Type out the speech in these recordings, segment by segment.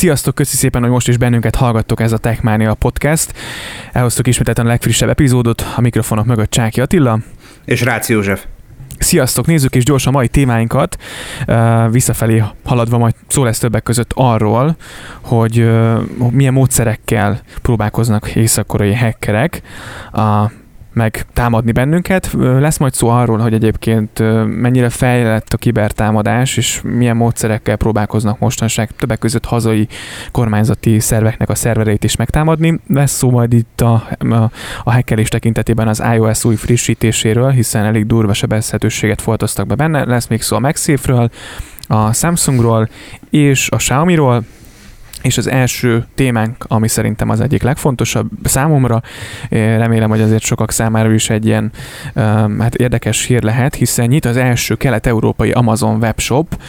Sziasztok, köszi szépen, hogy most is bennünket hallgattok ez a Techmania podcast. Elhoztuk ismételten a legfrissebb epizódot, a mikrofonok mögött Csáki Attila. És Ráci József. Sziasztok, nézzük is gyorsan mai témáinkat. Visszafelé haladva majd szó lesz többek között arról, hogy milyen módszerekkel próbálkoznak észak-koreai hackerek a meg támadni bennünket. Lesz majd szó arról, hogy egyébként mennyire fejlett a kibertámadás, és milyen módszerekkel próbálkoznak mostanság többek között hazai kormányzati szerveknek a szervereit is megtámadni. Lesz szó majd itt a, a, a hackelés tekintetében az iOS új frissítéséről, hiszen elég durva sebezhetőséget foltoztak be benne. Lesz még szó a MagSafe-ről, a Samsungról és a Xiaomi-ról, és az első témánk, ami szerintem az egyik legfontosabb számomra, remélem, hogy azért sokak számára is egy ilyen hát érdekes hír lehet, hiszen nyit az első kelet-európai Amazon webshop,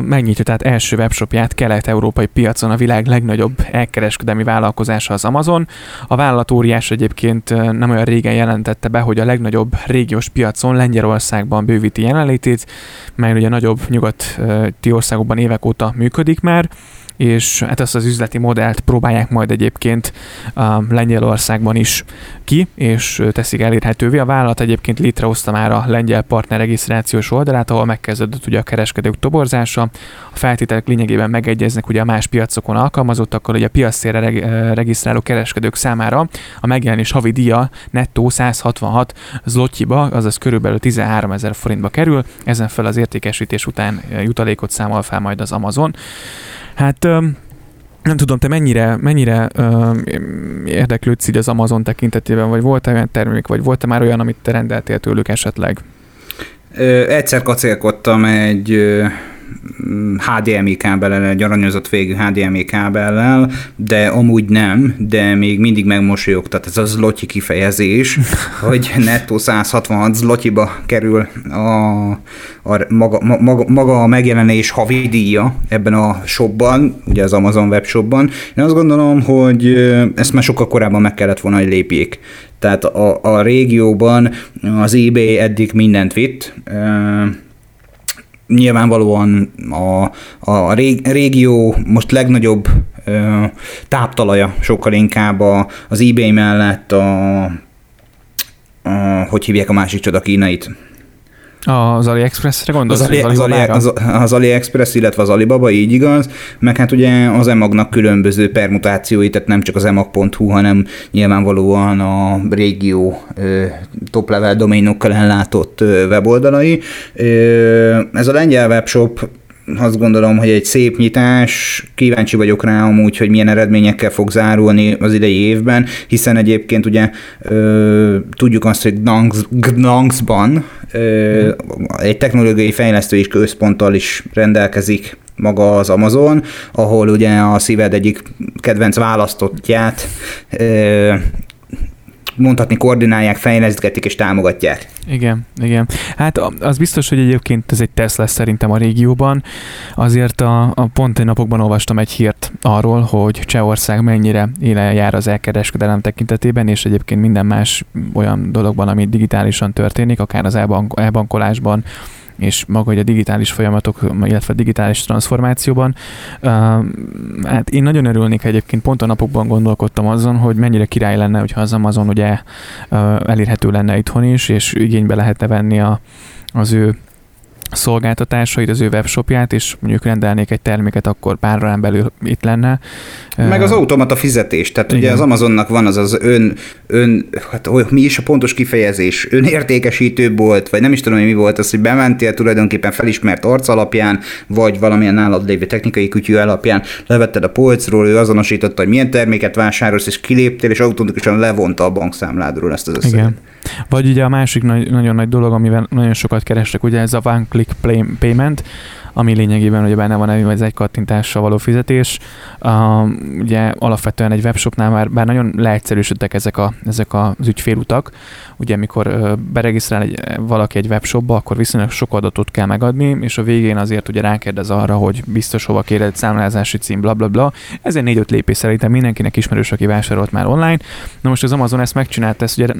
megnyitja tehát első webshopját kelet-európai piacon a világ legnagyobb elkereskedelmi vállalkozása az Amazon. A vállalat óriás egyébként nem olyan régen jelentette be, hogy a legnagyobb régiós piacon Lengyelországban bővíti jelenlétét, mely ugye nagyobb nyugati országokban évek óta működik már, és hát ezt az üzleti modellt próbálják majd egyébként a Lengyelországban is ki, és teszik elérhetővé. A vállalat egyébként létrehozta már a lengyel partner regisztrációs oldalát, ahol megkezdődött ugye a kereskedők toborzása. A feltételek lényegében megegyeznek ugye a más piacokon alkalmazottakkal, hogy a piacszére reg- regisztráló kereskedők számára a megjelenés havi díja nettó 166 zlotyiba, azaz körülbelül 13 ezer forintba kerül. Ezen fel az értékesítés után jutalékot számol fel majd az Amazon. Hát nem tudom, te mennyire, mennyire ö, érdeklődsz így az Amazon tekintetében, vagy volt-e olyan termék, vagy volt-e már olyan, amit te rendeltél tőlük esetleg? Ö, egyszer kacélkodtam egy ö, HDMI kábellel, egy aranyozott végű HDMI kábellel, de amúgy nem, de még mindig megmosolyogtat ez a zlotyi kifejezés, hogy nettó 166 zlotyiba kerül a, a maga, maga, maga a megjelenés havidíja ebben a shopban, ugye az Amazon webshopban. Én azt gondolom, hogy ezt már sokkal korábban meg kellett volna, hogy lépjék. Tehát a, a régióban az eBay eddig mindent vitt, nyilvánvalóan a, a régió most legnagyobb ö, táptalaja sokkal inkább a, az eBay mellett a, a, hogy hívják a másik csoda kínait? Az AliExpress-re gondolsz? Az, Ali, az, Ali, az, az AliExpress, illetve az Alibaba, így igaz. Meg hát ugye az emagnak különböző permutációi, tehát nem csak az emag.hu, hanem nyilvánvalóan a régió top level doménokkal ellátott weboldalai. Ez a lengyel webshop azt gondolom, hogy egy szép nyitás, kíváncsi vagyok rá amúgy, hogy milyen eredményekkel fog zárulni az idei évben, hiszen egyébként ugye ö, tudjuk azt, hogy Gdanskban ö, egy technológiai fejlesztői központtal is rendelkezik maga az Amazon, ahol ugye a szíved egyik kedvenc választottját mondhatni koordinálják, fejlesztgetik és támogatják. Igen, igen. Hát az biztos, hogy egyébként ez egy teszt lesz szerintem a régióban. Azért a, a pont egy napokban olvastam egy hírt arról, hogy Csehország mennyire éle jár az elkereskedelem tekintetében, és egyébként minden más olyan dologban, ami digitálisan történik, akár az elbankolásban, és maga hogy a digitális folyamatok, illetve a digitális transformációban. Hát én nagyon örülnék egyébként, pont a napokban gondolkodtam azon, hogy mennyire király lenne, hogyha az Amazon ugye elérhető lenne itthon is, és igénybe lehetne venni a, az ő szolgáltatásait, az ő webshopját, és mondjuk rendelnék egy terméket, akkor pár órán belül itt lenne. Meg az automata fizetés, tehát Igen. ugye az Amazonnak van az az ön, ön hát mi is a pontos kifejezés, önértékesítő volt, vagy nem is tudom, hogy mi volt az, hogy bementél tulajdonképpen felismert arc alapján, vagy valamilyen nálad lévő technikai kütyű alapján, levetted a polcról, ő azonosította, hogy milyen terméket vásárolsz, és kiléptél, és automatikusan levonta a bankszámládról ezt az összeget. Igen. Vagy ugye a másik nagy, nagyon nagy dolog, amivel nagyon sokat kerestek, ugye ez a one payment, ami lényegében ugye benne van ez egy kattintással való fizetés. Uh, ugye alapvetően egy webshopnál már bár nagyon leegyszerűsödtek ezek, a, ezek az ügyfélutak, ugye amikor uh, beregisztrál egy, valaki egy webshopba, akkor viszonylag sok adatot kell megadni, és a végén azért ugye rákérdez arra, hogy biztos hova kéred számlázási cím, bla bla bla. Ez egy négy-öt lépés szerintem mindenkinek ismerős, aki vásárolt már online. Na most az Amazon ezt megcsinálta, ezt ugye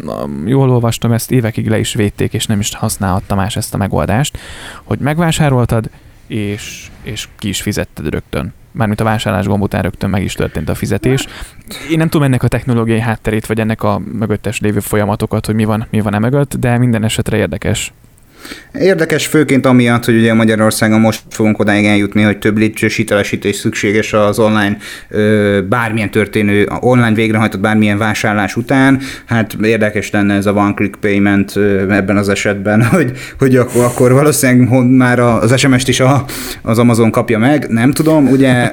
jól olvastam, ezt évekig le is védték, és nem is használhatta más ezt a megoldást, hogy megvásároltad, és, és ki is fizetted rögtön. mármint a vásárlás gomb után rögtön meg is történt a fizetés. Én nem tudom ennek a technológiai hátterét, vagy ennek a mögöttes lévő folyamatokat, hogy mi van, mi van e mögött, de minden esetre érdekes. Érdekes főként amiatt, hogy ugye Magyarországon most fogunk odáig eljutni, hogy több lépcsős hitelesítés szükséges az online bármilyen történő, online végrehajtott bármilyen vásárlás után. Hát érdekes lenne ez a one click payment ebben az esetben, hogy, hogy akkor, akkor valószínűleg már az SMS-t is a, az Amazon kapja meg, nem tudom. Ugye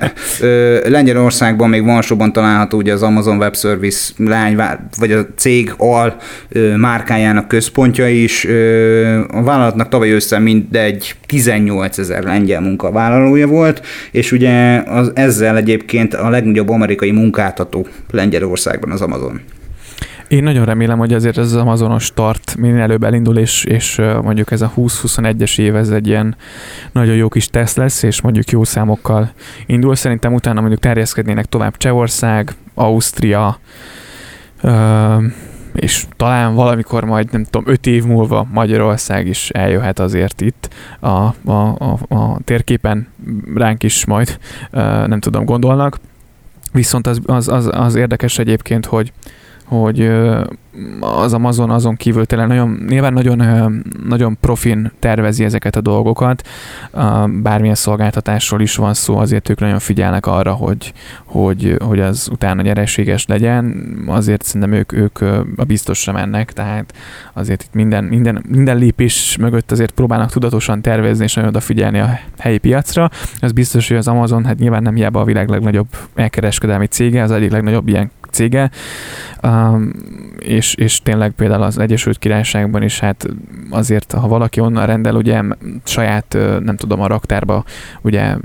Lengyelországban még Varsóban található ugye az Amazon Web Service lány, vagy a cég al márkájának központja is. A vállalatnak tavaly össze mindegy 18 ezer lengyel munkavállalója volt, és ugye az, ezzel egyébként a legnagyobb amerikai munkáltató Lengyelországban az Amazon. Én nagyon remélem, hogy azért ez az Amazonos start minél előbb elindul, és, és mondjuk ez a 20-21-es év, ez egy ilyen nagyon jó kis teszt lesz, és mondjuk jó számokkal indul. Szerintem utána mondjuk terjeszkednének tovább Csehország, Ausztria, és talán valamikor majd, nem tudom, öt év múlva Magyarország is eljöhet azért itt a, a, a, a térképen ránk is majd, nem tudom, gondolnak. Viszont az, az, az, az érdekes egyébként, hogy, hogy az Amazon azon kívül tényleg nagyon, nyilván nagyon, nagyon profin tervezi ezeket a dolgokat, bármilyen szolgáltatásról is van szó, azért ők nagyon figyelnek arra, hogy, hogy, hogy az utána nyereséges legyen, azért szerintem ők, ők a biztosra mennek, tehát azért itt minden, minden, minden lépés mögött azért próbálnak tudatosan tervezni és nagyon odafigyelni a helyi piacra. Az biztos, hogy az Amazon, hát nyilván nem hiába a világ legnagyobb elkereskedelmi cége, az egyik legnagyobb ilyen cége, um, és, és tényleg például az Egyesült Királyságban is hát azért, ha valaki onnan rendel, ugye saját, nem tudom, a raktárba, ugye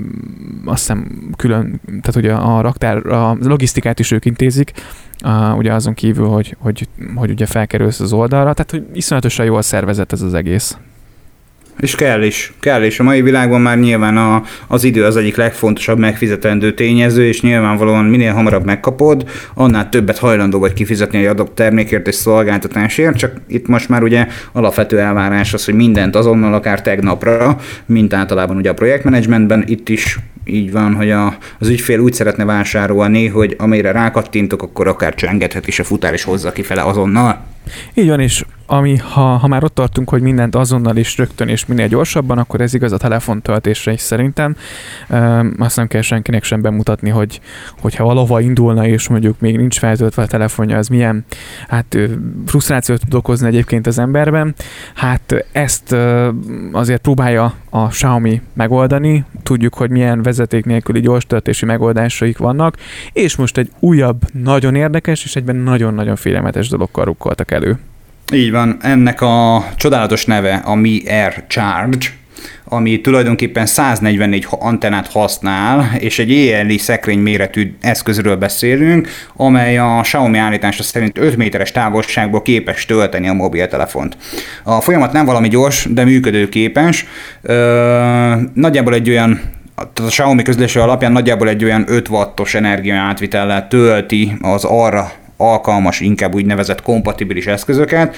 azt hiszem külön, tehát ugye a raktár, a logisztikát is ők intézik, uh, ugye azon kívül, hogy, hogy, hogy ugye felkerülsz az oldalra, tehát hogy iszonyatosan jól szervezett ez az egész. És kell is, kell is. A mai világban már nyilván a, az idő az egyik legfontosabb megfizetendő tényező, és nyilvánvalóan minél hamarabb megkapod, annál többet hajlandó vagy kifizetni egy adott termékért és szolgáltatásért, csak itt most már ugye alapvető elvárás az, hogy mindent azonnal, akár tegnapra, mint általában ugye a projektmenedzsmentben, itt is így van, hogy a, az ügyfél úgy szeretne vásárolni, hogy amire rákattintok, akkor akár csengethet is a futár és hozza kifele azonnal. Így van, és ami, ha, ha már ott tartunk, hogy mindent azonnal is rögtön és minél gyorsabban, akkor ez igaz a telefontöltésre is szerintem. Um, azt nem kell senkinek sem bemutatni, hogy hogyha valahova indulna, és mondjuk még nincs feltöltve a telefonja, az milyen hát frusztrációt tud okozni egyébként az emberben. Hát ezt azért próbálja a Xiaomi megoldani. Tudjuk, hogy milyen vezeték nélküli gyors töltési megoldásaik vannak, és most egy újabb, nagyon érdekes és egyben nagyon-nagyon félelmetes dologkal rukkoltak elő. Így van, ennek a csodálatos neve a Mi Air Charge, ami tulajdonképpen 144 antennát használ, és egy éjjeli szekrény méretű eszközről beszélünk, amely a Xiaomi állítása szerint 5 méteres távolságból képes tölteni a mobiltelefont. A folyamat nem valami gyors, de működőképes. Ö, nagyjából egy olyan a Xiaomi közlése alapján nagyjából egy olyan 5 wattos energia átvitellel tölti az arra alkalmas, inkább úgynevezett kompatibilis eszközöket.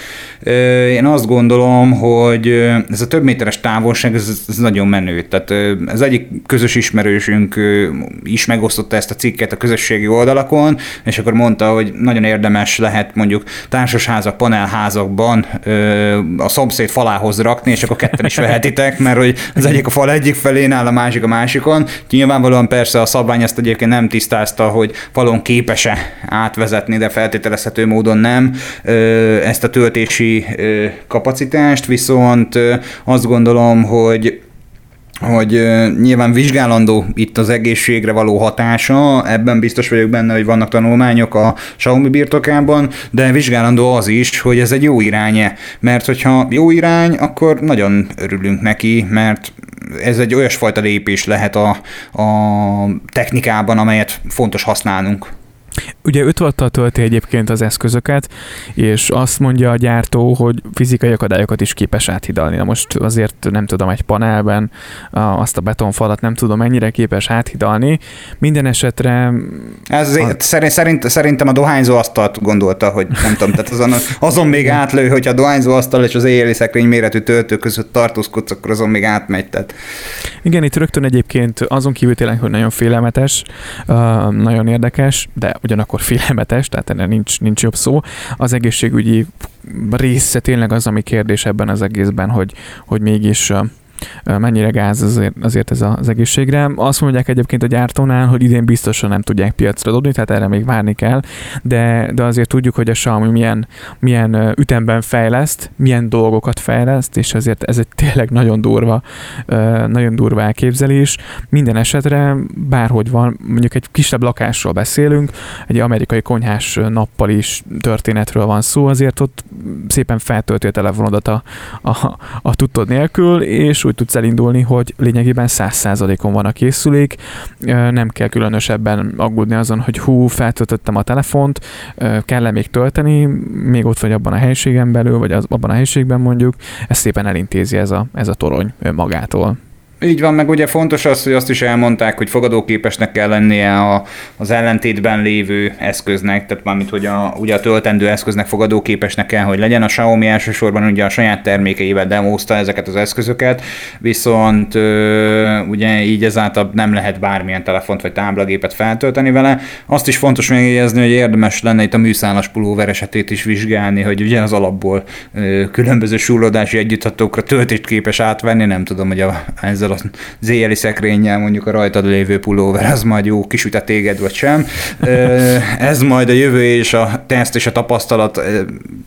Én azt gondolom, hogy ez a több méteres távolság, ez, ez nagyon menő. Tehát az egyik közös ismerősünk is megosztotta ezt a cikket a közösségi oldalakon, és akkor mondta, hogy nagyon érdemes lehet mondjuk társasházak, panelházakban a szomszéd falához rakni, és akkor ketten is vehetitek, mert hogy az egyik a fal egyik felén áll, a másik a másikon. Nyilvánvalóan persze a szabvány ezt egyébként nem tisztázta, hogy falon képes-e átvezetni, de de feltételezhető módon nem ezt a töltési kapacitást, viszont azt gondolom, hogy hogy nyilván vizsgálandó itt az egészségre való hatása, ebben biztos vagyok benne, hogy vannak tanulmányok a Xiaomi birtokában, de vizsgálandó az is, hogy ez egy jó irány mert hogyha jó irány, akkor nagyon örülünk neki, mert ez egy olyasfajta lépés lehet a, a technikában, amelyet fontos használnunk. Ugye 5 watttal tölti egyébként az eszközöket, és azt mondja a gyártó, hogy fizikai akadályokat is képes áthidalni. Na most azért nem tudom, egy panelben azt a betonfalat nem tudom mennyire képes áthidalni. Minden esetre... Ez a... szerint, szerint, szerintem a dohányzó asztalt gondolta, hogy nem tudom, tehát azon, azon még átlő, hogyha a dohányzó asztal és az éjjeli szekrény méretű töltő között tartózkodsz, akkor azon még átmegy. Tehát. Igen, itt rögtön egyébként azon kívül tényleg, hogy nagyon félelmetes, nagyon érdekes, de ugyanakkor félelmetes, tehát ennek nincs, nincs jobb szó. Az egészségügyi része tényleg az, ami kérdés ebben az egészben, hogy, hogy mégis mennyire gáz azért, azért ez az egészségre. Azt mondják egyébként a gyártónál, hogy idén biztosan nem tudják piacra dobni, tehát erre még várni kell, de, de azért tudjuk, hogy a Xiaomi milyen, milyen ütemben fejleszt, milyen dolgokat fejleszt, és azért ez egy tényleg nagyon durva, nagyon durva elképzelés. Minden esetre bárhogy van, mondjuk egy kisebb lakásról beszélünk, egy amerikai konyhás nappal is történetről van szó, azért ott szépen feltölti a telefonodat a, a, a tudtod nélkül, és úgy tudsz elindulni, hogy lényegében 100%-on van a készülék, nem kell különösebben aggódni azon, hogy hú, feltöltöttem a telefont, kell-e még tölteni, még ott vagy abban a helységen belül, vagy az, abban a helységben mondjuk, ezt szépen elintézi ez a, ez a torony magától. Így van, meg ugye fontos az, hogy azt is elmondták, hogy fogadóképesnek kell lennie a, az ellentétben lévő eszköznek, tehát mármint, hogy a, ugye a töltendő eszköznek fogadóképesnek kell, hogy legyen. A Xiaomi elsősorban ugye a saját termékeivel demózta ezeket az eszközöket, viszont ö, ugye így ezáltal nem lehet bármilyen telefont vagy táblagépet feltölteni vele. Azt is fontos megjegyezni, hogy érdemes lenne itt a műszálas pulóver esetét is vizsgálni, hogy ugye az alapból ö, különböző súlódási együtthatókra töltést képes átvenni, nem tudom, hogy a, ezzel ezzel a zéjeli szekrényel mondjuk a rajtad lévő pulóver, az majd jó kisüt a téged, vagy sem. Ez majd a jövő és a teszt és a tapasztalat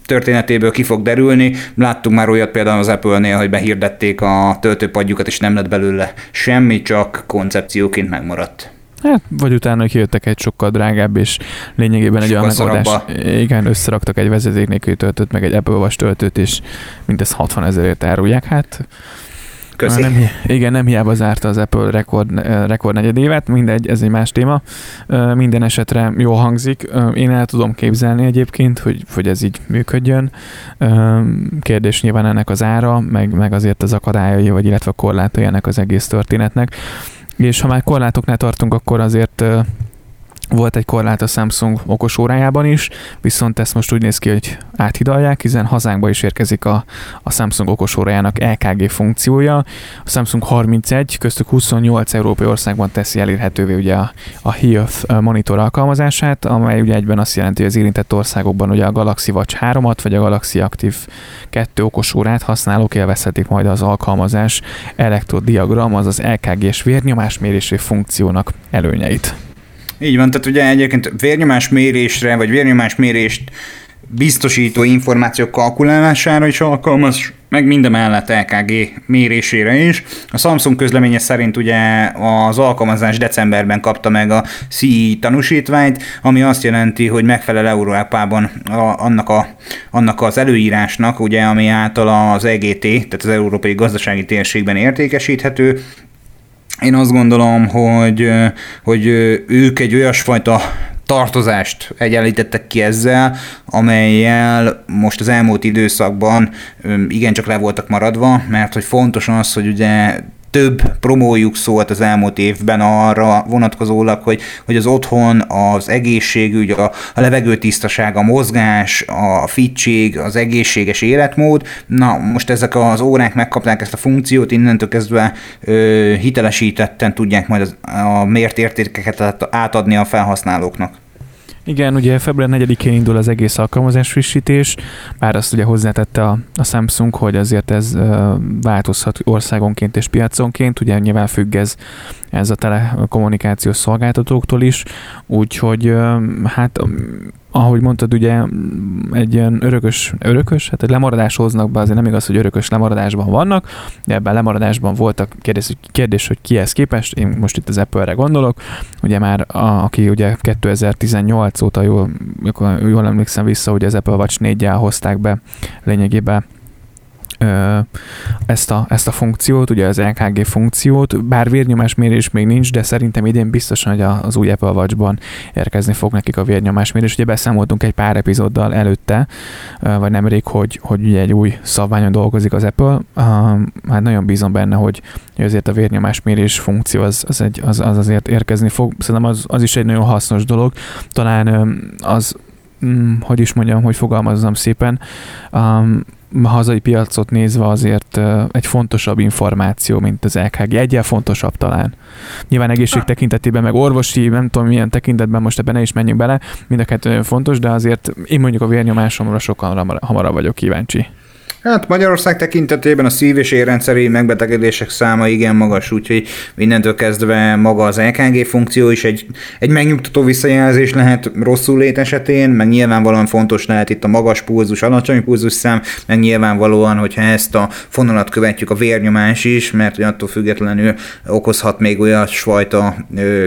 történetéből ki fog derülni. Láttunk már olyat például az Apple-nél, hogy behirdették a töltőpadjukat, és nem lett belőle semmi, csak koncepcióként megmaradt. Hát, vagy utána kijöttek egy sokkal drágább, és lényegében egy olyan megoldás. Igen, összeraktak egy vezeték nélkül töltőt, meg egy Apple Watch töltőt, és mindez 60 ezerért árulják. Hát Köszi. Nem, igen, nem hiába zárta az Apple rekord, eh, rekord negyed évet, mindegy, ez egy más téma. Minden esetre jól hangzik. Én el tudom képzelni egyébként, hogy, hogy ez így működjön. Kérdés nyilván ennek az ára, meg, meg azért az akadályai, vagy illetve korlátai ennek az egész történetnek. És ha már korlátoknál tartunk, akkor azért volt egy korlát a Samsung okosórájában is, viszont ezt most úgy néz ki, hogy áthidalják, hiszen hazánkba is érkezik a, a Samsung okosórájának LKG funkciója. A Samsung 31, köztük 28 európai országban teszi elérhetővé ugye a, a Health monitor alkalmazását, amely ugye egyben azt jelenti, hogy az érintett országokban ugye a Galaxy Watch 3-at vagy a Galaxy Active 2 okosórát használók élvezhetik majd az alkalmazás elektrodiagram, azaz LKG-s vérnyomásmérési funkciónak előnyeit. Így van, tehát ugye egyébként vérnyomás mérésre, vagy vérnyomás mérést biztosító információk kalkulálására is alkalmas, meg mindemellett LKG mérésére is. A Samsung közleménye szerint ugye az alkalmazás decemberben kapta meg a CI tanúsítványt, ami azt jelenti, hogy megfelel Európában a, annak, a, annak az előírásnak, ugye, ami által az EGT, tehát az Európai Gazdasági Térségben értékesíthető, én azt gondolom, hogy, hogy ők egy olyasfajta tartozást egyenlítettek ki ezzel, amelyel most az elmúlt időszakban igencsak le voltak maradva, mert hogy fontos az, hogy ugye több promójuk szólt az elmúlt évben arra vonatkozólag, hogy, hogy az otthon, az egészségügy, a, a levegőtisztaság, a mozgás, a fittség, az egészséges életmód. Na, most ezek az órák megkapták ezt a funkciót, innentől kezdve ö, hitelesítetten tudják majd az, a mért értékeket átadni a felhasználóknak. Igen, ugye február 4-én indul az egész alkalmazás frissítés, bár azt ugye hozzátette a, a Samsung, hogy azért ez uh, változhat országonként és piaconként, ugye nyilván függ ez, ez a telekommunikációs szolgáltatóktól is, úgyhogy uh, hát ahogy mondtad, ugye egy ilyen örökös, örökös, hát egy lemaradás hoznak be, azért nem igaz, hogy örökös lemaradásban vannak, de ebben lemaradásban voltak kérdés, kérdés hogy kihez képest, én most itt az Apple-re gondolok, ugye már a, aki ugye 2018 óta jól, jól emlékszem vissza, hogy az Apple Watch 4 hozták be lényegében ezt a, ezt a funkciót, ugye az EKG funkciót, bár vérnyomásmérés még nincs, de szerintem idén biztosan, hogy az új Apple Watch-ban érkezni fog nekik a vérnyomásmérés. Ugye beszámoltunk egy pár epizóddal előtte, vagy nemrég, hogy, hogy ugye egy új szabványon dolgozik az Apple. Hát nagyon bízom benne, hogy azért a vérnyomásmérés funkció az, az, egy, az, az azért érkezni fog. Szerintem az, az is egy nagyon hasznos dolog. Talán az mm, hogy is mondjam, hogy fogalmazzam szépen, um, hazai piacot nézve azért egy fontosabb információ, mint az LKG. Egyel fontosabb talán. Nyilván egészség tekintetében, meg orvosi, nem tudom milyen tekintetben, most ebben ne is menjünk bele, mind a kettő nagyon fontos, de azért én mondjuk a vérnyomásomra sokkal hamarabb vagyok kíváncsi. Hát Magyarország tekintetében a szív- és érrendszeri megbetegedések száma igen magas, úgyhogy mindentől kezdve maga az EKG funkció is egy, egy megnyugtató visszajelzés lehet rosszul lét esetén, meg nyilvánvalóan fontos lehet itt a magas pulzus, alacsony pulzus szám, meg nyilvánvalóan, hogyha ezt a fonalat követjük a vérnyomás is, mert attól függetlenül okozhat még olyasfajta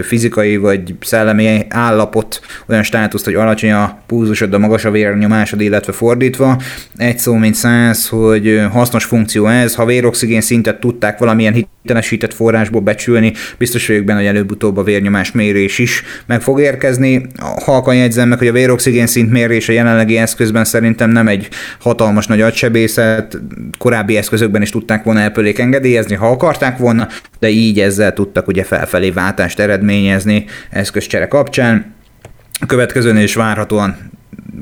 fizikai vagy szellemi állapot, olyan státuszt, hogy alacsony a pulzusod, a magas a vérnyomásod, illetve fordítva. Egy szó, mint száz, hogy hasznos funkció ez, ha véroxigén szintet tudták valamilyen hitelesített forrásból becsülni, biztos vagyok benne, hogy előbb-utóbb a vérnyomás mérés is meg fog érkezni. Halkan jegyzem meg, hogy a véroxigén szint mérése jelenlegi eszközben szerintem nem egy hatalmas nagy agysebészet, korábbi eszközökben is tudták volna elpölék engedélyezni, ha akarták volna, de így ezzel tudtak ugye felfelé váltást eredményezni eszközcsere kapcsán. A következőnél is várhatóan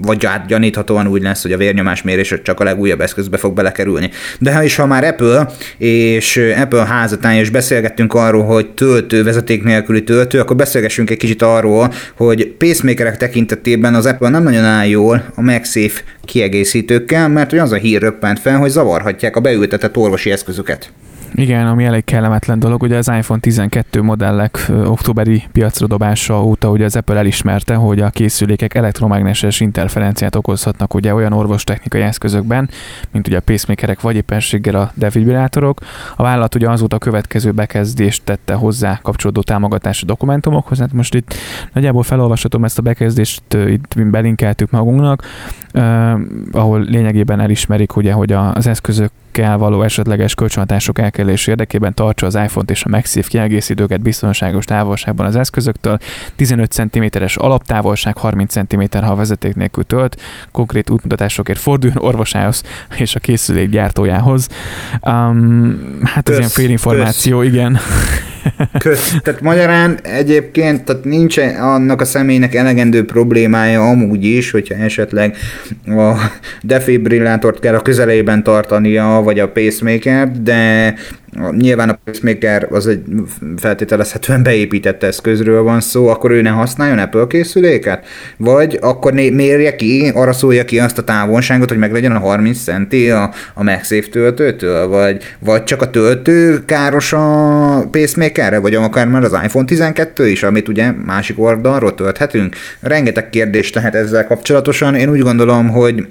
vagy gyaníthatóan úgy lesz, hogy a vérnyomásmérés csak a legújabb eszközbe fog belekerülni. De ha is, ha már Apple és Apple házatán is beszélgettünk arról, hogy töltő, vezeték nélküli töltő, akkor beszélgessünk egy kicsit arról, hogy pacemakerek tekintetében az Apple nem nagyon áll jól a MagSafe kiegészítőkkel, mert hogy az a hír röppent fel, hogy zavarhatják a beültetett orvosi eszközöket. Igen, ami elég kellemetlen dolog, ugye az iPhone 12 modellek októberi piacra dobása óta ugye az Apple elismerte, hogy a készülékek elektromágneses interferenciát okozhatnak ugye olyan orvostechnikai eszközökben, mint ugye a pacemakerek vagy éppenséggel a defibrillátorok. A vállalat ugye azóta a következő bekezdést tette hozzá kapcsolódó támogatási dokumentumokhoz, hát most itt nagyjából felolvashatom ezt a bekezdést, itt belinkeltük magunknak, eh, ahol lényegében elismerik ugye, hogy az eszközök kell való esetleges kölcsönhatások elkerülés érdekében tartsa az iPhone-t és a MagSafe kiegészítőket biztonságos távolságban az eszközöktől, 15 cm-es alaptávolság, 30 cm ha vezeték nélkül tölt, konkrét útmutatásokért forduljon orvosához és a készülék gyártójához. Um, hát ez ilyen félinformáció, kösz. igen. Kösz. Tehát magyarán egyébként tehát nincs annak a személynek elegendő problémája amúgy is, hogyha esetleg a defibrillátort kell a közelében tartania, vagy a pacemaker, de nyilván a pacemaker az egy feltételezhetően beépített eszközről van szó, akkor ő ne használjon Apple készüléket? Vagy akkor mérje ki, arra szólja ki azt a távolságot, hogy meglegyen a 30 centi a, a MagSafe töltőtől? Vagy, vagy csak a töltő káros a pacemakerre? Vagy akár már az iPhone 12 is, amit ugye másik oldalról tölthetünk? Rengeteg kérdést lehet ezzel kapcsolatosan. Én úgy gondolom, hogy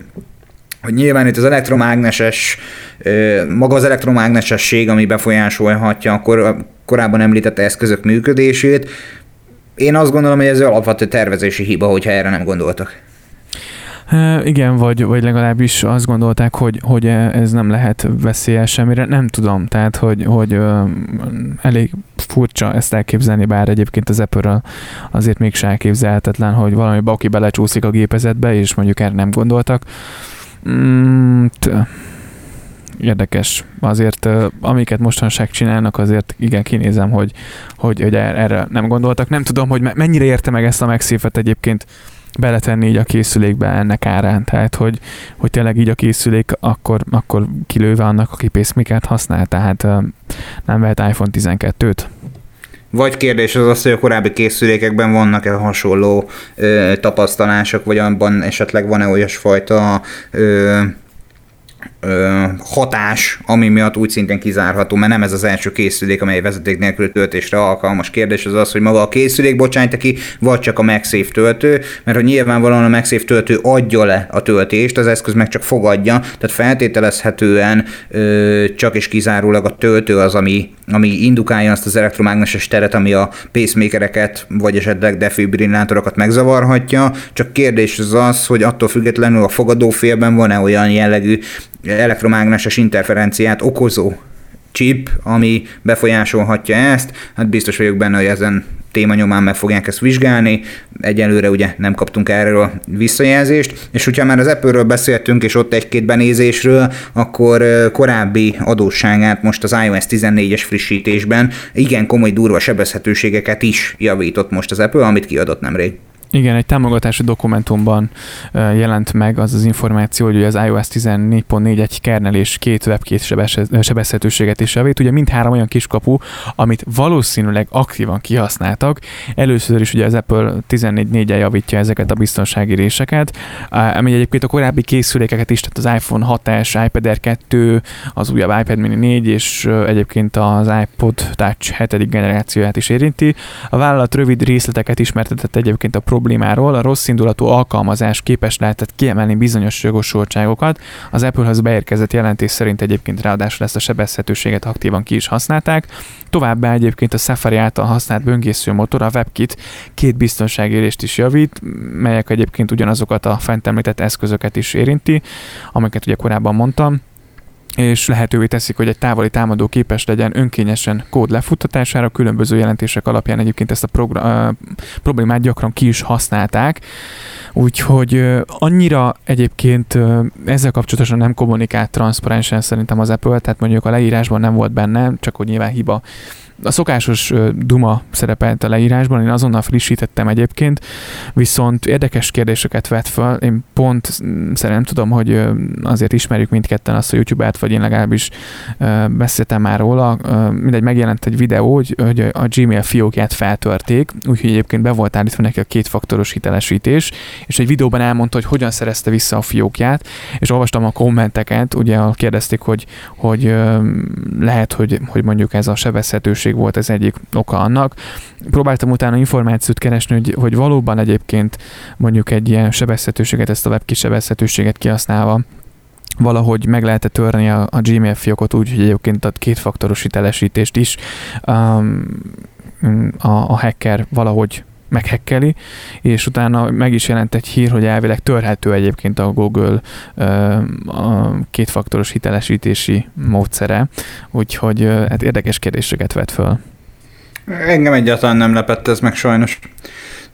hogy nyilván itt az elektromágneses, maga az elektromágnesesség, ami befolyásolhatja akkor korábban említett eszközök működését, én azt gondolom, hogy ez alapvető tervezési hiba, hogyha erre nem gondoltak. Igen, vagy, vagy legalábbis azt gondolták, hogy, hogy ez nem lehet veszélyes semmire. Nem tudom, tehát, hogy, hogy elég furcsa ezt elképzelni, bár egyébként az apple azért még se elképzelhetetlen, hogy valami baki belecsúszik a gépezetbe, és mondjuk erre nem gondoltak. Mm, érdekes. Azért, amiket mostanság csinálnak, azért igen, kinézem, hogy, hogy, hogy er-, erre nem gondoltak. Nem tudom, hogy mennyire érte meg ezt a megszívet egyébként beletenni így a készülékbe ennek árán. Tehát, hogy, hogy tényleg így a készülék akkor, akkor kilőve annak, aki pacemaker használ, tehát nem vehet iPhone 12-t. Vagy kérdés az az, hogy a korábbi készülékekben vannak-e hasonló ö, tapasztalások, vagy abban esetleg van-e olyasfajta ö, ö, hatás, ami miatt úgy szintén kizárható, mert nem ez az első készülék, amely vezeték nélkül töltésre alkalmas. Kérdés az az, hogy maga a készülék bocsájt ki, vagy csak a MagSafe töltő, mert hogy nyilvánvalóan a MagSafe töltő adja le a töltést, az eszköz meg csak fogadja, tehát feltételezhetően ö, csak és kizárólag a töltő az, ami, ami indukálja azt az elektromágneses teret, ami a pacemakereket, vagy esetleg defibrillátorokat megzavarhatja, csak kérdés az az, hogy attól függetlenül a fogadófélben van-e olyan jellegű elektromágneses interferenciát okozó chip, ami befolyásolhatja ezt. Hát biztos vagyok benne, hogy ezen téma nyomán meg fogják ezt vizsgálni. Egyelőre ugye nem kaptunk erről a visszajelzést, és hogyha már az Apple-ről beszéltünk, és ott egy-két benézésről, akkor korábbi adósságát most az iOS 14-es frissítésben igen komoly durva sebezhetőségeket is javított most az Apple, amit kiadott nemrég. Igen, egy támogatási dokumentumban jelent meg az az információ, hogy az iOS 14.4 egy kernel két webkét sebezhetőséget is javít. Ugye mindhárom olyan kiskapu, amit valószínűleg aktívan kihasználtak. Először is ugye az Apple 14.4-el javítja ezeket a biztonsági réseket, ami egyébként a korábbi készülékeket is, tehát az iPhone 6-es, iPad Air 2, az újabb iPad mini 4 és egyébként az iPod Touch 7. generációját is érinti. A vállalat rövid részleteket ismertetett egyébként a Pro problémáról a rossz indulatú alkalmazás képes lehetett kiemelni bizonyos jogosultságokat. Az Applehoz beérkezett jelentés szerint egyébként ráadásul ezt a sebezhetőséget aktívan ki is használták. Továbbá egyébként a Safari által használt böngésző motor, a WebKit két biztonságérést is javít, melyek egyébként ugyanazokat a fent említett eszközöket is érinti, amiket ugye korábban mondtam és lehetővé teszik, hogy egy távoli támadó képes legyen önkényesen kód lefuttatására, különböző jelentések alapján egyébként ezt a program, problémát gyakran ki is használták, úgyhogy annyira egyébként ezzel kapcsolatosan nem kommunikált transzparensen szerintem az Apple, tehát mondjuk a leírásban nem volt benne, csak hogy nyilván hiba a szokásos Duma szerepelt a leírásban, én azonnal frissítettem egyébként, viszont érdekes kérdéseket vett fel. Én pont szerintem tudom, hogy azért ismerjük mindketten azt a YouTube-át, vagy én legalábbis beszéltem már róla. Mindegy, megjelent egy videó, hogy, hogy a Gmail fiókját feltörték, úgyhogy egyébként be volt állítva neki a kétfaktoros hitelesítés, és egy videóban elmondta, hogy hogyan szerezte vissza a fiókját, és olvastam a kommenteket, ugye kérdezték, hogy, hogy lehet, hogy, hogy mondjuk ez a sebezhetőség sebesség volt az egyik oka annak. Próbáltam utána információt keresni, hogy, hogy valóban egyébként mondjuk egy ilyen sebezhetőséget, ezt a web sebezhetőséget kihasználva valahogy meg lehet törni a, a Gmail fiókot úgy, hogy egyébként a kétfaktoros hitelesítést is um, a, a hacker valahogy meghekkeli, és utána meg is jelent egy hír, hogy elvileg törhető egyébként a Google a kétfaktoros hitelesítési módszere, úgyhogy hát érdekes kérdéseket vet föl. Engem egyáltalán nem lepett ez meg sajnos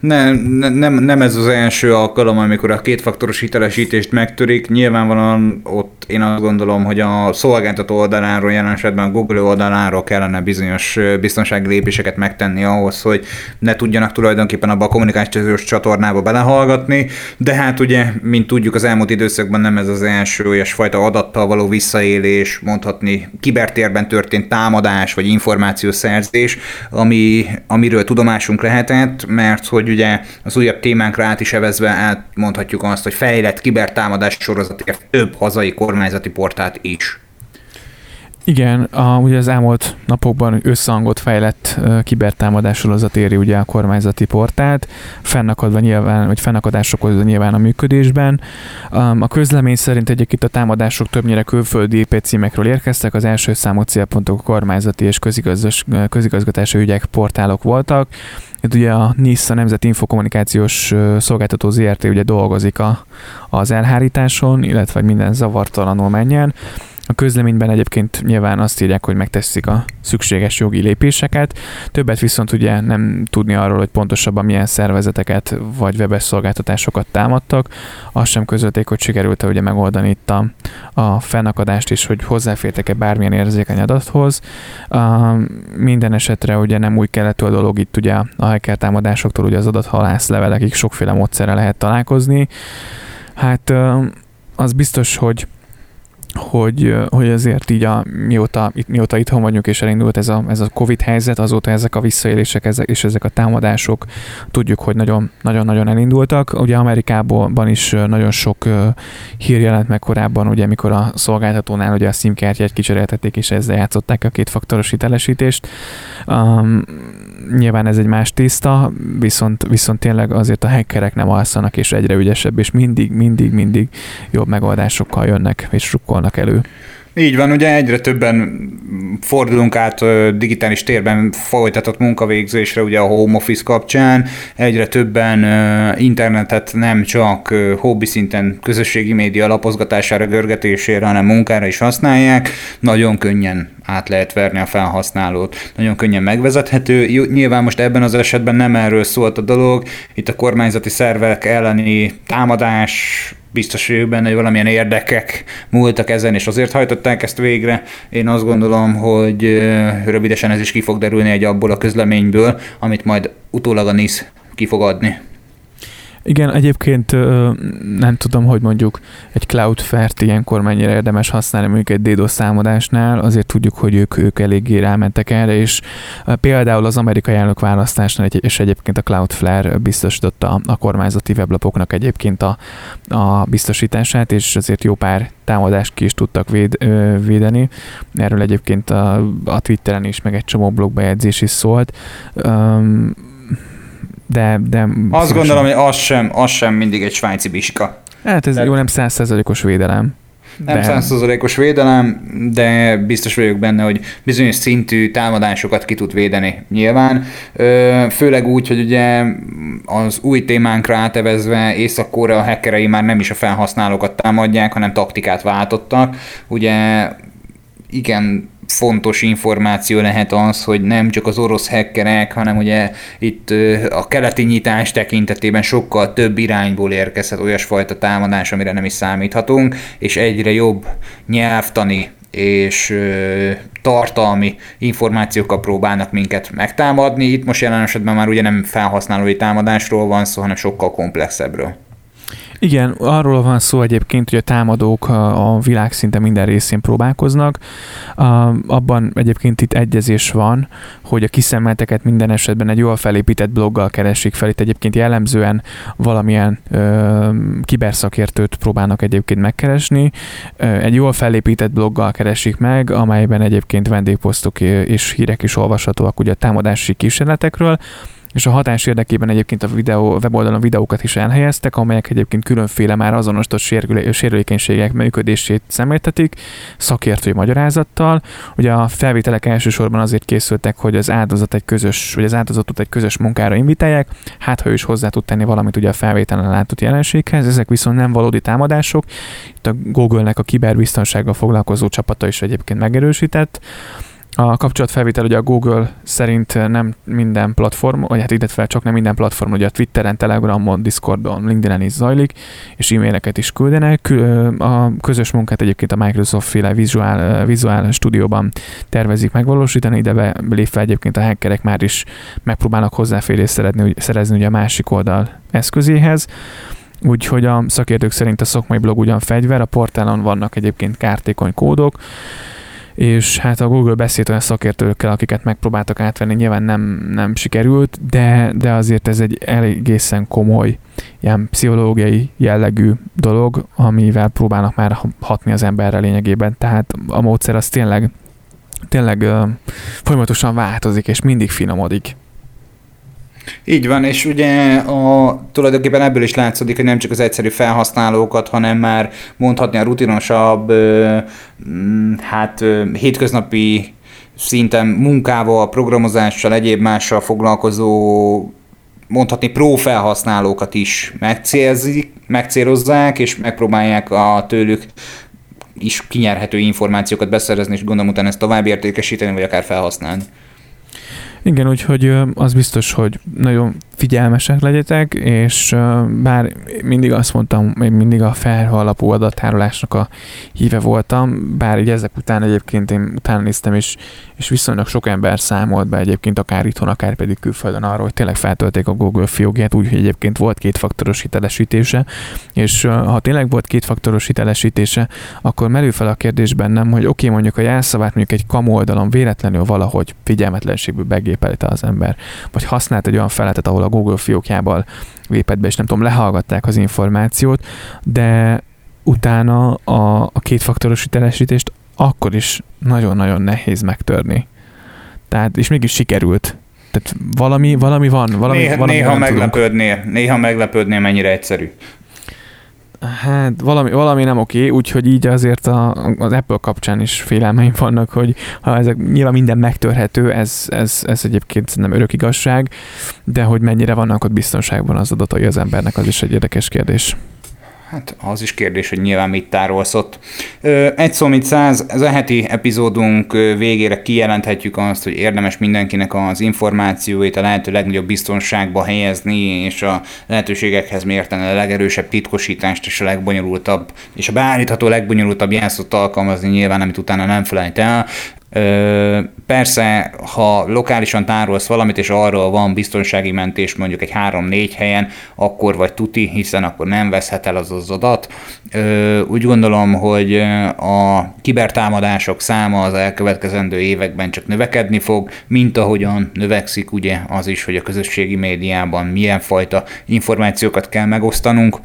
ne, ne, nem, nem ez az első alkalom, amikor a kétfaktoros hitelesítést megtörik. Nyilvánvalóan ott én azt gondolom, hogy a szolgáltató oldaláról, jelen esetben a Google oldaláról kellene bizonyos biztonsági lépéseket megtenni ahhoz, hogy ne tudjanak tulajdonképpen abba a kommunikációs csatornába belehallgatni, de hát ugye, mint tudjuk, az elmúlt időszakban nem ez az első olyasfajta adattal való visszaélés, mondhatni kibertérben történt támadás vagy információszerzés, ami, amiről tudomásunk lehetett, mert hogy hogy ugye az újabb témánkra át is evezve elmondhatjuk azt, hogy fejlett kibertámadás sorozatért több hazai kormányzati portált is. Igen, a, ugye az elmúlt napokban összehangot fejlett uh, kibertámadás sorozat éri ugye a kormányzati portált, fennakadva nyilván, vagy fennakadások okozva nyilván a működésben. Um, a közlemény szerint egyébként a támadások többnyire külföldi IP címekről érkeztek, az első számú célpontok a kormányzati és közigazgas, közigazgatási ügyek portálok voltak. Itt ugye a NISZ, a Nemzeti Infokommunikációs Szolgáltató ZRT ugye dolgozik a, az elhárításon, illetve minden zavartalanul menjen. A közleményben egyébként nyilván azt írják, hogy megteszik a szükséges jogi lépéseket, többet viszont ugye nem tudni arról, hogy pontosabban milyen szervezeteket vagy webes szolgáltatásokat támadtak. Azt sem közölték, hogy sikerült-e ugye megoldani itt a, a fennakadást is, hogy hozzáfértek-e bármilyen érzékeny adathoz. Uh, minden esetre ugye nem új keletű a dolog itt ugye a hacker támadásoktól ugye az adathalász levelekig sokféle módszerre lehet találkozni. Hát az biztos, hogy hogy, hogy ezért így a, mióta, itt, mióta itthon vagyunk és elindult ez a, ez a Covid helyzet, azóta ezek a visszaélések ezek, és ezek a támadások tudjuk, hogy nagyon-nagyon elindultak. Ugye Amerikában is nagyon sok hír jelent meg korábban, ugye mikor a szolgáltatónál ugye a SIM-kártyát kicseréltették, és ezzel játszották a kétfaktoros hitelesítést. Um, nyilván ez egy más tészta, viszont, viszont tényleg azért a hackerek nem alszanak, és egyre ügyesebb, és mindig, mindig, mindig jobb megoldásokkal jönnek, és rukkolnak elő. Így van, ugye egyre többen fordulunk át digitális térben folytatott munkavégzésre, ugye a home office kapcsán, egyre többen internetet nem csak hobbi szinten közösségi média lapozgatására, görgetésére, hanem munkára is használják, nagyon könnyen át lehet verni a felhasználót, nagyon könnyen megvezethető. Nyilván most ebben az esetben nem erről szólt a dolog, itt a kormányzati szervek elleni támadás, biztos vagyok benne, hogy valamilyen érdekek múltak ezen, és azért hajtották ezt végre. Én azt gondolom, hogy rövidesen ez is ki fog derülni egy abból a közleményből, amit majd utólag a NISZ ki fog adni. Igen, egyébként nem tudom, hogy mondjuk egy Cloudflare-t ilyenkor mennyire érdemes használni mondjuk egy DDoS számadásnál, azért tudjuk, hogy ők, ők eléggé rámentek erre, és például az amerikai elnök választásnál, és egyébként a Cloudflare biztosította a kormányzati weblapoknak egyébként a, a biztosítását, és azért jó pár támadást ki is tudtak véd, védeni. Erről egyébként a, a Twitteren is, meg egy csomó blogbejegyzés is szólt de... de Azt gondolom, hogy az sem, az sem mindig egy svájci biska. Hát ez de... jó, nem százszerzalékos védelem. Nem százszerzalékos védelem, de biztos vagyok benne, hogy bizonyos szintű támadásokat ki tud védeni nyilván. Főleg úgy, hogy ugye az új témánkra átevezve észak a hackerei már nem is a felhasználókat támadják, hanem taktikát váltottak. Ugye igen, fontos információ lehet az, hogy nem csak az orosz hackerek, hanem ugye itt a keleti nyitás tekintetében sokkal több irányból érkezhet olyasfajta támadás, amire nem is számíthatunk, és egyre jobb nyelvtani és tartalmi információkkal próbálnak minket megtámadni. Itt most jelen esetben már ugye nem felhasználói támadásról van szó, hanem sokkal komplexebbről. Igen, arról van szó egyébként, hogy a támadók a világ szinte minden részén próbálkoznak. Abban egyébként itt egyezés van, hogy a kiszemelteket minden esetben egy jól felépített bloggal keresik fel. Itt egyébként jellemzően valamilyen ö, kiberszakértőt próbálnak egyébként megkeresni. Egy jól felépített bloggal keresik meg, amelyben egyébként vendégposztok és hírek is olvashatóak ugye a támadási kísérletekről és a hatás érdekében egyébként a videó, weboldalon videókat is elhelyeztek, amelyek egyébként különféle már azonosított sérülékenységek működését szemléltetik, szakértői magyarázattal. Ugye a felvételek elsősorban azért készültek, hogy az áldozat egy közös, vagy az áldozatot egy közös munkára invitálják, hát ha ő is hozzá tud tenni valamit ugye a felvételen látott jelenséghez, ezek viszont nem valódi támadások. Itt a Google-nek a kiberbiztonsággal foglalkozó csapata is egyébként megerősített. A kapcsolatfelvétel ugye a Google szerint nem minden platform, vagy hát illetve csak nem minden platform, ugye a Twitteren, Telegramon, Discordon, LinkedIn is zajlik, és e-maileket is küldenek. A közös munkát egyébként a Microsoft féle Visual, Visual Studioban tervezik megvalósítani, ide lépve egyébként a hackerek már is megpróbálnak hozzáférést szerezni, szerezni ugye a másik oldal eszközéhez. Úgyhogy a szakértők szerint a szakmai blog ugyan fegyver, a portálon vannak egyébként kártékony kódok, és hát a Google beszélt olyan szakértőkkel, akiket megpróbáltak átvenni, nyilván nem, nem sikerült, de, de azért ez egy egészen komoly ilyen pszichológiai jellegű dolog, amivel próbálnak már hatni az emberre lényegében. Tehát a módszer az tényleg, tényleg folyamatosan változik, és mindig finomodik. Így van, és ugye a, tulajdonképpen ebből is látszódik, hogy nem csak az egyszerű felhasználókat, hanem már mondhatni a rutinosabb, mm, hát hétköznapi szinten munkával, programozással, egyéb mással foglalkozó mondhatni pro felhasználókat is megcélzik, megcélozzák, és megpróbálják a tőlük is kinyerhető információkat beszerezni, és gondolom utána ezt tovább értékesíteni, vagy akár felhasználni. Igen, úgyhogy az biztos, hogy nagyon figyelmesek legyetek, és bár mindig azt mondtam, én mindig a felhő alapú adattárolásnak a híve voltam, bár így ezek után egyébként én utána néztem, és, és viszonylag sok ember számolt be egyébként akár itthon, akár pedig külföldön arról, hogy tényleg feltölték a Google fiókját, úgyhogy egyébként volt kétfaktoros hitelesítése, és ha tényleg volt kétfaktoros hitelesítése, akkor merül fel a kérdés bennem, hogy oké, okay, mondjuk a jelszavát mondjuk egy kamu oldalon véletlenül valahogy figyelmetlenségből begépelte az ember, vagy használt egy olyan feletet, ahol a Google fiókjából lépett be, és nem tudom, lehallgatták az információt, de utána a, a kétfaktoros hitelesítést akkor is nagyon-nagyon nehéz megtörni. Tehát, és mégis sikerült. Tehát valami, valami van, valami, néha, valami néha meglepődnél, néha meglepődnél, mennyire egyszerű. Hát valami, valami nem oké, úgyhogy így azért a, az Apple kapcsán is félelmeim vannak, hogy ha ezek nyilván minden megtörhető, ez, ez, ez egyébként nem örök igazság, de hogy mennyire vannak ott biztonságban az adatai az embernek, az is egy érdekes kérdés. Hát az is kérdés, hogy nyilván mit tárolsz ott. Egy szó, mint száz, ez a heti epizódunk végére kijelenthetjük azt, hogy érdemes mindenkinek az információit a lehető legnagyobb biztonságba helyezni, és a lehetőségekhez mérten a legerősebb titkosítást és a legbonyolultabb, és a beállítható legbonyolultabb jelszót alkalmazni nyilván, amit utána nem felejt el. Persze, ha lokálisan tárolsz valamit, és arról van biztonsági mentés mondjuk egy 3-4 helyen, akkor vagy tuti, hiszen akkor nem veszhet el az az adat. Úgy gondolom, hogy a kibertámadások száma az elkövetkezendő években csak növekedni fog, mint ahogyan növekszik ugye az is, hogy a közösségi médiában milyen fajta információkat kell megosztanunk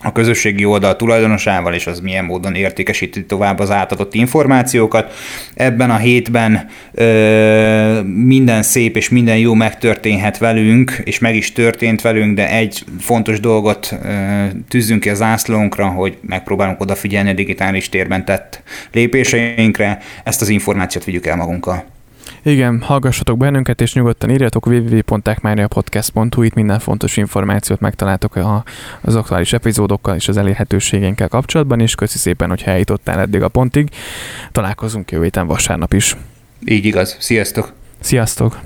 a közösségi oldal tulajdonosával, és az milyen módon értékesíti tovább az átadott információkat. Ebben a hétben ö, minden szép és minden jó megtörténhet velünk, és meg is történt velünk, de egy fontos dolgot ö, tűzzünk ki az zászlónkra, hogy megpróbálunk odafigyelni a digitális térben tett lépéseinkre, ezt az információt vigyük el magunkkal. Igen, hallgassatok bennünket, és nyugodtan írjatok www.techmaniapodcast.hu, itt minden fontos információt megtaláltok a, az aktuális epizódokkal és az elérhetőségénkkel kapcsolatban, és köszi szépen, hogy eljutottál eddig a pontig. Találkozunk jövő héten vasárnap is. Így igaz. Sziasztok! Sziasztok!